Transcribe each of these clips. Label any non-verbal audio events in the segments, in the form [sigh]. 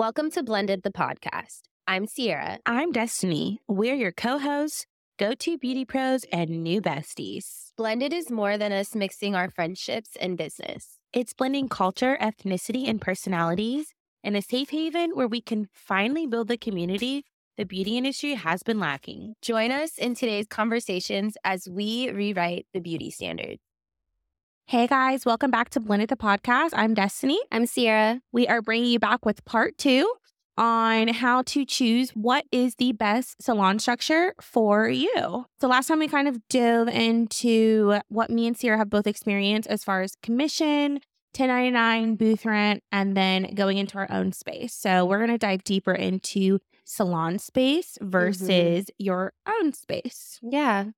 Welcome to Blended the podcast. I'm Sierra. I'm Destiny. We're your co hosts, go to beauty pros, and new besties. Blended is more than us mixing our friendships and business. It's blending culture, ethnicity, and personalities in a safe haven where we can finally build the community the beauty industry has been lacking. Join us in today's conversations as we rewrite the beauty standard. Hey guys, welcome back to Blended the podcast. I'm Destiny. I'm Sierra. We are bringing you back with part two on how to choose what is the best salon structure for you. So, last time we kind of dove into what me and Sierra have both experienced as far as commission, 1099, booth rent, and then going into our own space. So, we're going to dive deeper into salon space versus mm-hmm. your own space. Yeah.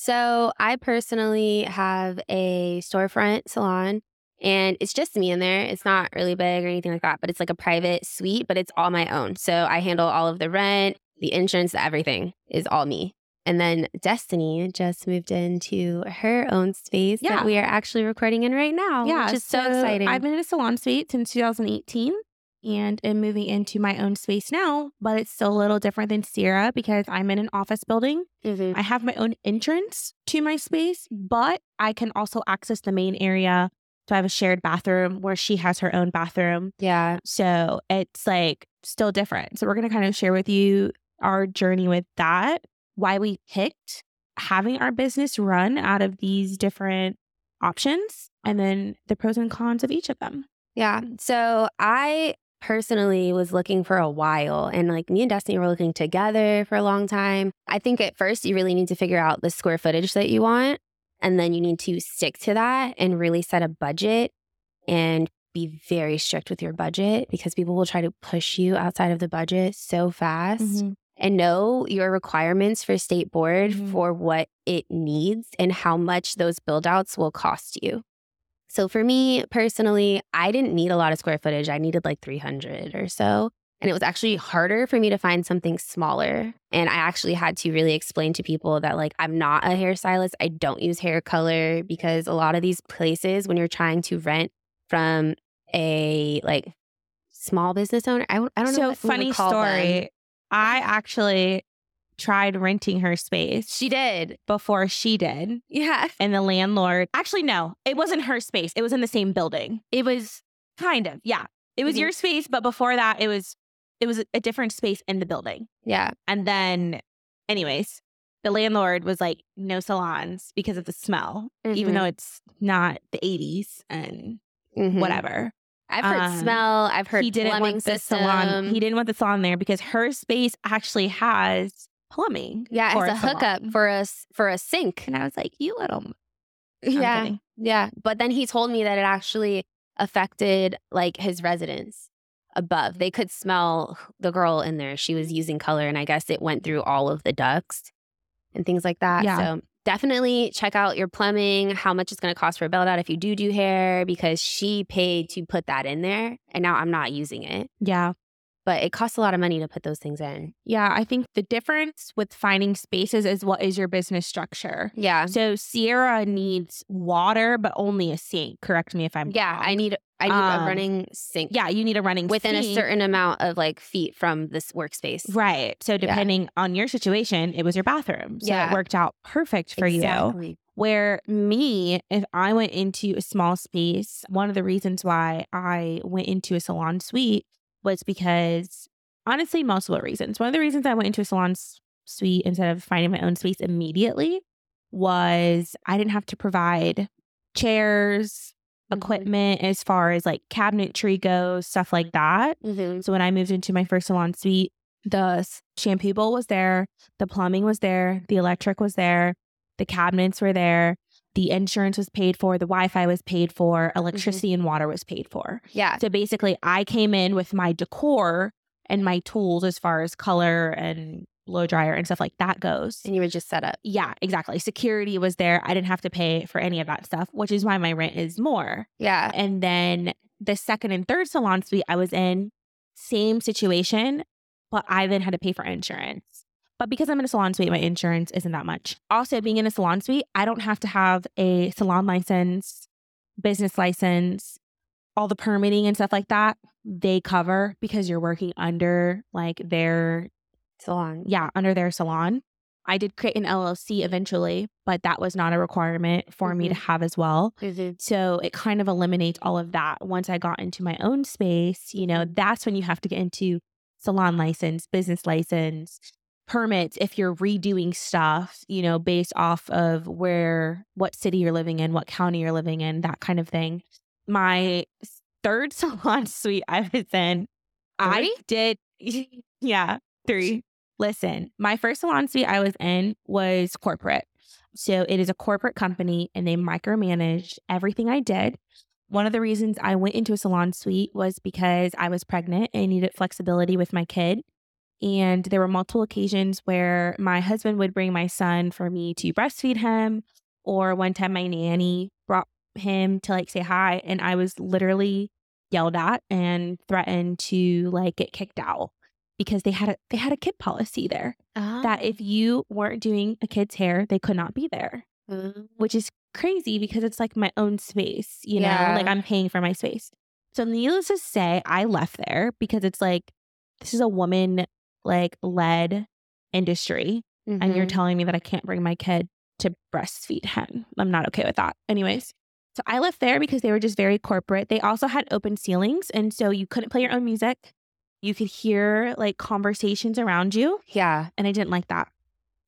So I personally have a storefront salon and it's just me in there. It's not really big or anything like that, but it's like a private suite, but it's all my own. So I handle all of the rent, the insurance, the everything is all me. And then Destiny just moved into her own space yeah. that we are actually recording in right now. Yeah, which is so, so exciting. I've been in a salon suite since 2018 and am moving into my own space now, but it's still a little different than Sierra because I'm in an office building. Mm-hmm. I have my own entrance to my space, but I can also access the main area. So I have a shared bathroom where she has her own bathroom. Yeah. So it's like still different. So we're going to kind of share with you our journey with that, why we picked having our business run out of these different options, and then the pros and cons of each of them. Yeah. So I personally was looking for a while and like me and Destiny were looking together for a long time. I think at first you really need to figure out the square footage that you want and then you need to stick to that and really set a budget and be very strict with your budget because people will try to push you outside of the budget so fast. Mm-hmm. And know your requirements for state board mm-hmm. for what it needs and how much those build outs will cost you. So for me personally, I didn't need a lot of square footage. I needed like 300 or so. And it was actually harder for me to find something smaller. And I actually had to really explain to people that, like, I'm not a hairstylist. I don't use hair color because a lot of these places, when you're trying to rent from a like small business owner, I, I don't know. So, funny story. Them. I actually tried renting her space. She did. Before she did. Yeah. And the landlord, actually, no, it wasn't her space. It was in the same building. It was kind of, yeah. It was mm-hmm. your space, but before that, it was it was a different space in the building. Yeah. And then, anyways, the landlord was like, no salons because of the smell, mm-hmm. even though it's not the 80s and mm-hmm. whatever. I've heard um, smell. I've heard he didn't want the salon. He didn't want the salon there because her space actually has plumbing. Yeah, as a hookup for us for a sink. And I was like, you little. I'm yeah, kidding. yeah. But then he told me that it actually affected like his residents above. They could smell the girl in there. She was using color, and I guess it went through all of the ducts and things like that. Yeah. So definitely check out your plumbing, how much it's going to cost for a build out if you do do hair, because she paid to put that in there, and now I'm not using it. Yeah but it costs a lot of money to put those things in. Yeah, I think the difference with finding spaces is what is your business structure. Yeah. So Sierra needs water, but only a sink. Correct me if I'm yeah. Wrong. I need I need um, a running sink. Yeah, you need a running within sink. a certain amount of like feet from this workspace. Right. So depending yeah. on your situation, it was your bathroom. So yeah. it worked out perfect for exactly. you. Where me, if I went into a small space, one of the reasons why I went into a salon suite was because honestly, multiple reasons. One of the reasons I went into a salon suite instead of finding my own space immediately was I didn't have to provide chairs, mm-hmm. equipment as far as like cabinetry goes, stuff like that. Mm-hmm. So when I moved into my first salon suite, the shampoo bowl was there, the plumbing was there, the electric was there, the cabinets were there the insurance was paid for, the Wi Fi was paid for, mm-hmm. electricity mm-hmm. and water was paid for. Yeah. So basically, I came in with my decor and my tools as far as color and blow dryer and stuff like that goes. And you were just set up. Yeah, exactly. Security was there. I didn't have to pay for any of that stuff, which is why my rent is more. Yeah. And then the second and third salon suite I was in, same situation, but I then had to pay for insurance. But because I'm in a salon suite, my insurance isn't that much. Also, being in a salon suite, I don't have to have a salon license, business license, all the permitting and stuff like that, they cover because you're working under like their salon. Yeah, under their salon. I did create an LLC eventually, but that was not a requirement for mm-hmm. me to mm-hmm. have as well. Mm-hmm. So it kind of eliminates all of that. Once I got into my own space, you know, that's when you have to get into salon license, business license, permits if you're redoing stuff, you know, based off of where, what city you're living in, what county you're living in, that kind of thing. My third [laughs] salon suite I was in? I did, [laughs] yeah, three. Listen, my first salon suite I was in was corporate. So it is a corporate company and they micromanaged everything I did. One of the reasons I went into a salon suite was because I was pregnant and needed flexibility with my kid. And there were multiple occasions where my husband would bring my son for me to breastfeed him. Or one time my nanny brought him to like say hi. And I was literally yelled at and threatened to like get kicked out because they had a they had a kid policy there that if ah. you weren't doing a kid's hair, they could not be there. Mm-hmm. Which is crazy because it's like my own space, you know, yeah. like I'm paying for my space. So needless to say, I left there because it's like this is a woman like led industry mm-hmm. and you're mm-hmm. telling me that I can't bring my kid to breastfeed him. I'm not okay with that. Anyways, so I left there because they were just very corporate. They also had open ceilings and so you couldn't play your own music you could hear like conversations around you. Yeah. And I didn't like that.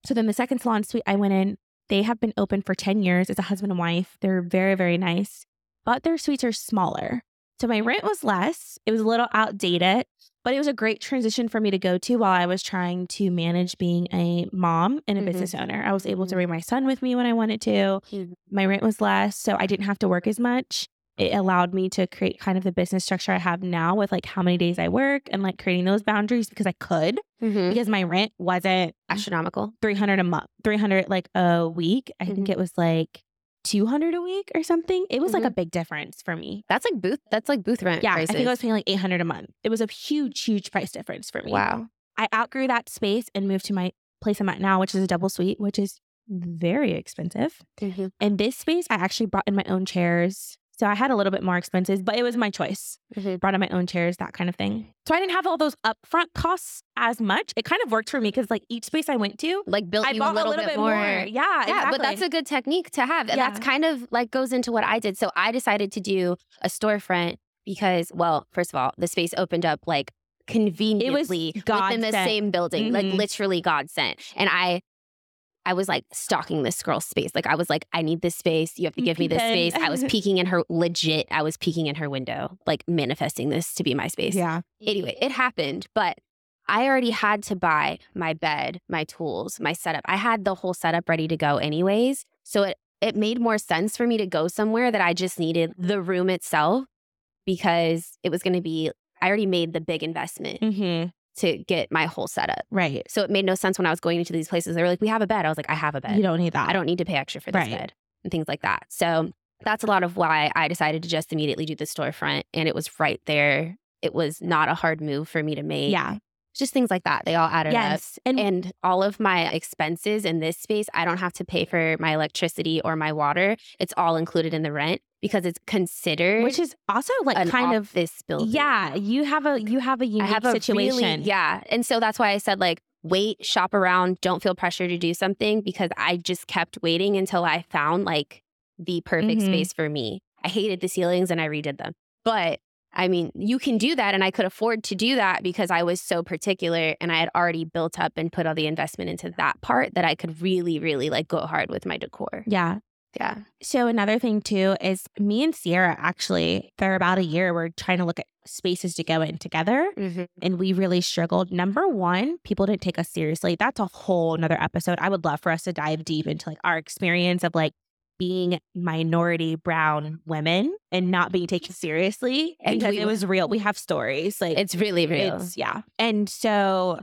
So then the second salon suite I went in, they have been open for 10 years as a husband and wife. They're very, very nice, but their suites are smaller. So my rent was less. It was a little outdated, but it was a great transition for me to go to while I was trying to manage being a mom and a mm-hmm. business owner. I was able to mm-hmm. bring my son with me when I wanted to. Mm-hmm. My rent was less, so I didn't have to work as much it allowed me to create kind of the business structure I have now with like how many days I work and like creating those boundaries because I could mm-hmm. because my rent wasn't astronomical 300 a month 300 like a week I mm-hmm. think it was like 200 a week or something it was mm-hmm. like a mm-hmm. big difference for me that's like booth that's like booth rent yeah prices. I think I was paying like 800 a month it was a huge huge price difference for me wow I outgrew that space and moved to my place I'm at now which is a double suite which is very expensive mm-hmm. and this space I actually brought in my own chairs so I had a little bit more expenses, but it was my choice. Mm-hmm. Brought in my own chairs, that kind of thing. So I didn't have all those upfront costs as much. It kind of worked for me because like each space I went to, like built I you a little, a little bit, bit, more. more. Yeah, yeah. Exactly. But that's a good technique to have. And yeah. that's kind of like goes into what I did. So I decided to do a storefront because, well, first of all, the space opened up like conveniently within the same building, mm-hmm. like literally God sent. And I I was like stalking this girl's space. Like I was like, I need this space. You have to give me this space. I was [laughs] peeking in her legit. I was peeking in her window, like manifesting this to be my space. Yeah. Anyway, it happened, but I already had to buy my bed, my tools, my setup. I had the whole setup ready to go anyways. So it it made more sense for me to go somewhere that I just needed the room itself because it was going to be I already made the big investment. Mm-hmm to get my whole setup. Right. So it made no sense when I was going into these places. They were like, we have a bed. I was like, I have a bed. You don't need that. I don't need to pay extra for this right. bed and things like that. So that's a lot of why I decided to just immediately do the storefront. And it was right there. It was not a hard move for me to make. Yeah. Just things like that. They all added yes. up. And, and all of my expenses in this space, I don't have to pay for my electricity or my water. It's all included in the rent because it's considered which is also like kind of this building. Yeah, you have a you have a unique have a situation. Really, yeah, and so that's why I said like wait, shop around, don't feel pressure to do something because I just kept waiting until I found like the perfect mm-hmm. space for me. I hated the ceilings and I redid them, but I mean, you can do that. And I could afford to do that because I was so particular and I had already built up and put all the investment into that part that I could really, really like go hard with my decor. Yeah. Yeah. So another thing too is me and Sierra actually for about a year we're trying to look at spaces to go in together mm-hmm. and we really struggled. Number one, people didn't take us seriously. That's a whole another episode. I would love for us to dive deep into like our experience of like being minority brown women and not being taken seriously and because we, it was real. We have stories like it's really real. It's, yeah. And so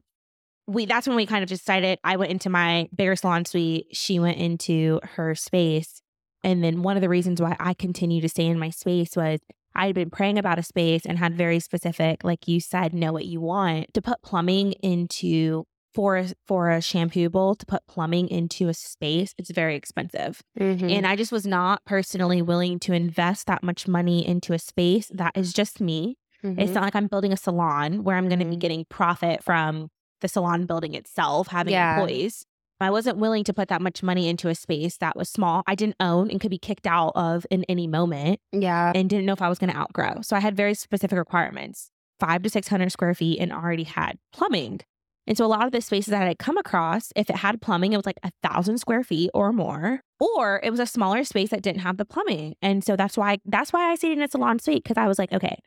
we that's when we kind of decided I went into my bigger salon suite, she went into her space. And then one of the reasons why I continue to stay in my space was I had been praying about a space and had very specific, like you said, know what you want to put plumbing into for a, for a shampoo bowl to put plumbing into a space, it's very expensive. Mm-hmm. And I just was not personally willing to invest that much money into a space that is just me. Mm-hmm. It's not like I'm building a salon where I'm going to be mm-hmm. getting profit from the salon building itself, having yeah. employees. I wasn't willing to put that much money into a space that was small. I didn't own and could be kicked out of in any moment. Yeah. And didn't know if I was going to outgrow. So I had very specific requirements five to 600 square feet and already had plumbing. And so a lot of the spaces that I had come across, if it had plumbing, it was like a thousand square feet or more, or it was a smaller space that didn't have the plumbing. And so that's why that's why I stayed in a salon suite because I was like, okay,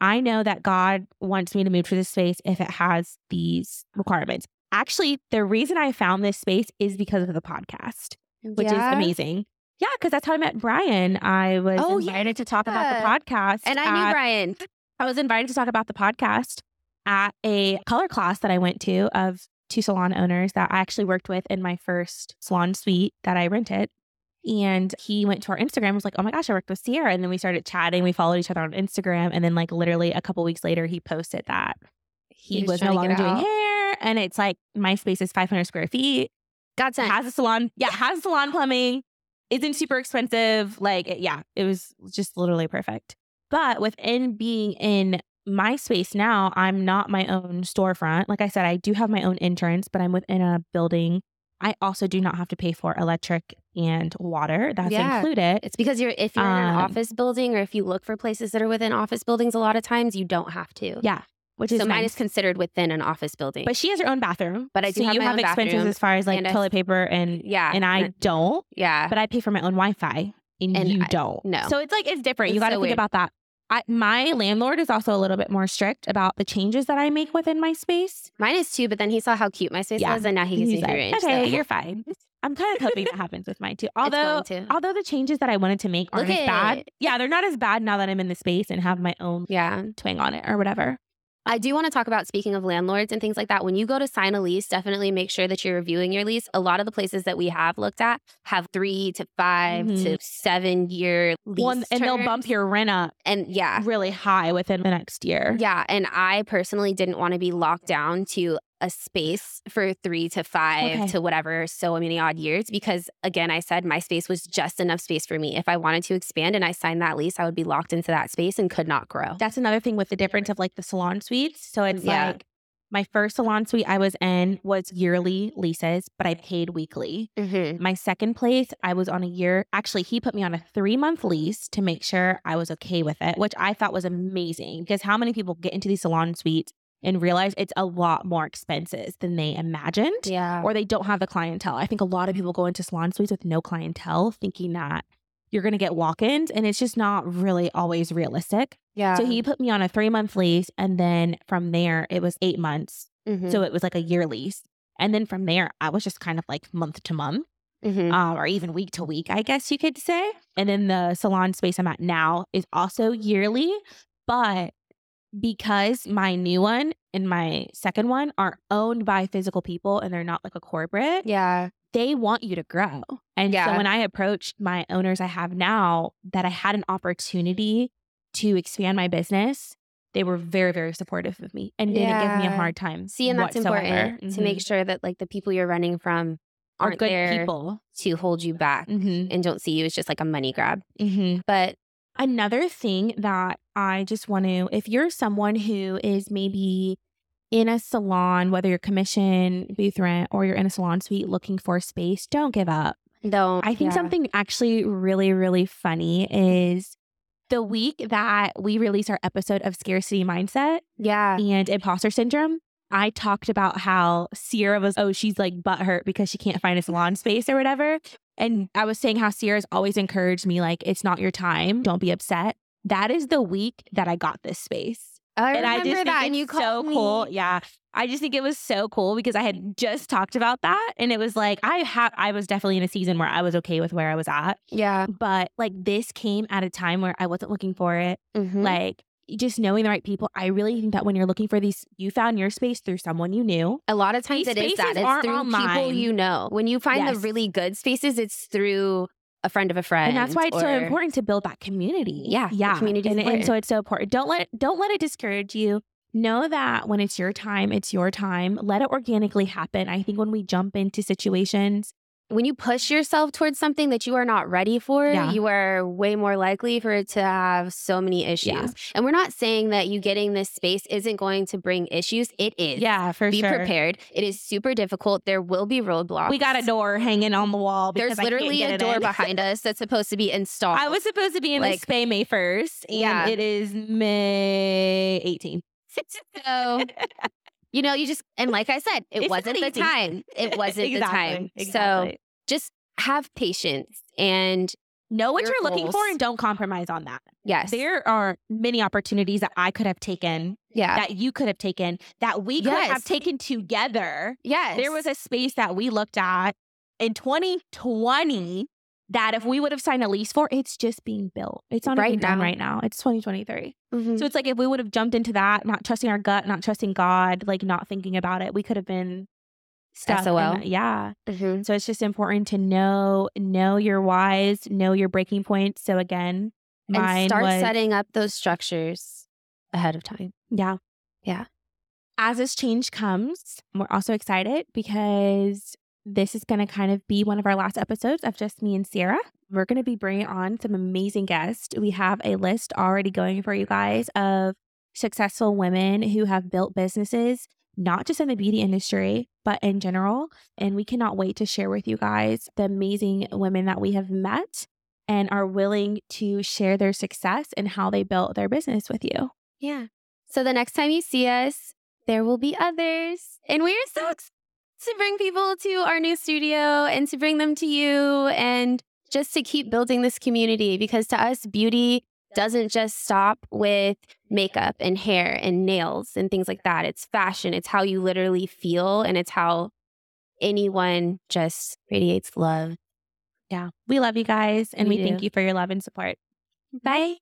I know that God wants me to move to this space if it has these requirements. Actually, the reason I found this space is because of the podcast, which yeah. is amazing. Yeah, because that's how I met Brian. I was oh, invited yeah. to talk about the podcast. And I at, knew Brian. I was invited to talk about the podcast at a color class that I went to of two salon owners that I actually worked with in my first salon suite that I rented. And he went to our Instagram, was like, oh my gosh, I worked with Sierra. And then we started chatting. We followed each other on Instagram. And then, like, literally a couple weeks later, he posted that he, he was, was no longer doing hair. And it's like, my space is 500 square feet. It. Has a salon. Yeah, has salon plumbing. Isn't super expensive. Like, it, yeah, it was just literally perfect. But within being in my space now, I'm not my own storefront. Like I said, I do have my own entrance, but I'm within a building. I also do not have to pay for electric and water. That's yeah. included. It's because you're if you're um, in an um, office building or if you look for places that are within office buildings, a lot of times you don't have to. Yeah. Which is so nice. mine is considered within an office building. But she has her own bathroom. But I do so have you have expenses as far as like toilet paper and yeah, and I don't. Yeah. But I pay for my own Wi-Fi and, and you I, don't. No. So it's like it's different. It's you got to so think weird. about that. I, my landlord is also a little bit more strict about the changes that I make within my space. Mine is too, but then he saw how cute my space yeah. was, and now he can see like, Okay, so. you're fine. I'm kind of hoping that happens with mine too. [laughs] Although, although the changes that I wanted to make aren't as bad. Yeah, they're not as bad now that I'm in the space and have my own yeah twang on it or whatever. I do want to talk about speaking of landlords and things like that. When you go to sign a lease, definitely make sure that you're reviewing your lease. A lot of the places that we have looked at have three to 5 mm-hmm. to seven year lease. Well, and terms. they'll bump your rent up and yeah, really high within the next year. Yeah. And I personally didn't want to be locked down to a space for three to five okay. to whatever so many odd years because again i said my space was just enough space for me if i wanted to expand and i signed that lease i would be locked into that space and could not grow that's another thing with the difference of like the salon suites so it's yeah. like my first salon suite I was in was yearly leases, but I paid weekly. Mm-hmm. My second place, I was on a year. Actually, he put me on a three month lease to make sure I was okay with it, which I thought was amazing because how many people get into these salon suites and realize it's a lot more expenses than they imagined. Yeah. Or they don't have the clientele. I think a lot of people go into salon suites with no clientele thinking that you're going to get walk ins, and it's just not really always realistic. Yeah. So he put me on a three month lease. And then from there, it was eight months. Mm-hmm. So it was like a year lease. And then from there, I was just kind of like month to month. Mm-hmm. Uh, or even week to week, I guess you could say. And then the salon space I'm at now is also yearly, but because my new one and my second one are owned by physical people and they're not like a corporate. Yeah. They want you to grow. And yeah. so when I approached my owners I have now that I had an opportunity to expand my business, they were very, very supportive of me and didn't give me a hard time. See, and that's whatsoever. important mm-hmm. to make mm-hmm. sure that like the people you're running from aren't good people to hold you back mm-hmm. and don't see you as just like a money grab. Mm-hmm. But Another thing that I just want to, if you're someone who is maybe in a salon, whether you're commission, booth rent, or you're in a salon suite looking for space, don't give up. Don't. I think yeah. something actually really, really funny is the week that we release our episode of Scarcity Mindset yeah. and Imposter Syndrome. I talked about how Sierra was, oh, she's like butthurt because she can't find a salon space or whatever. And I was saying how Sierra's always encouraged me, like, it's not your time. Don't be upset. That is the week that I got this space. I and I just that. and you so me. cool. Yeah. I just think it was so cool because I had just talked about that. And it was like, I have, I was definitely in a season where I was okay with where I was at. Yeah. But like this came at a time where I wasn't looking for it. Mm-hmm. Like, just knowing the right people. I really think that when you're looking for these, you found your space through someone you knew. A lot of times these it is that. It's through online. people you know. When you find yes. the really good spaces, it's through a friend of a friend. And that's why it's or, so important to build that community. Yeah. Yeah. Community and, and, so it's so important. Don't let don't let it discourage you. know that when it's your time, it's your time. Let it organically happen. I think when we jump into situations, when you push yourself towards something that you are not ready for, yeah. you are way more likely for it to have so many issues. Yeah. And we're not saying that you getting this space isn't going to bring issues. It is. Yeah, for Be sure. Be prepared. It is super difficult. There will be roadblocks. We got a door hanging on the wall. There's literally a door [laughs] behind us that's supposed to be installed. I was supposed to be in like, the Spay May 1st, and yeah. it is May 18th. So [laughs] you know, you just and like I said, it it's wasn't the time. It [laughs] wasn't exactly, the time. Exactly. So just have patience and know what your you're goals. looking for and don't compromise on that. Yes. There are many opportunities that I could have taken. Yeah. That you could have taken, that we could yes. have taken together. Yes. There was a space that we looked at in 2020 that if we would have signed a lease for, it's just being built. It's not right even done right now. It's 2023. Mm-hmm. So it's like if we would have jumped into that, not trusting our gut, not trusting God, like not thinking about it, we could have been stuck. SOL. yeah. Mm-hmm. So it's just important to know know your whys, know your breaking points. So again, and start was, setting up those structures ahead of time. Yeah. Yeah. As this change comes, we're also excited because this is going to kind of be one of our last episodes of just me and Sierra. We're going to be bringing on some amazing guests. We have a list already going for you guys of successful women who have built businesses, not just in the beauty industry, but in general. And we cannot wait to share with you guys the amazing women that we have met and are willing to share their success and how they built their business with you. Yeah. So the next time you see us, there will be others. And we are so excited to bring people to our new studio and to bring them to you and just to keep building this community because to us, beauty doesn't just stop with makeup and hair and nails and things like that. It's fashion, it's how you literally feel, and it's how anyone just radiates love. Yeah. We love you guys and we, we thank you for your love and support. Bye.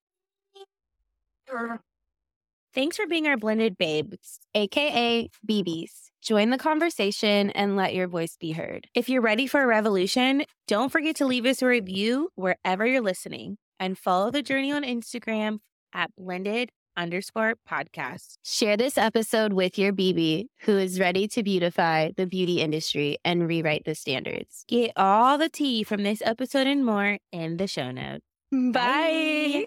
Thanks for being our blended babes, aka BBs. Join the conversation and let your voice be heard. If you're ready for a revolution, don't forget to leave us a review wherever you're listening and follow the journey on Instagram at blended underscore podcast. Share this episode with your BB who is ready to beautify the beauty industry and rewrite the standards. Get all the tea from this episode and more in the show notes. Bye. Bye.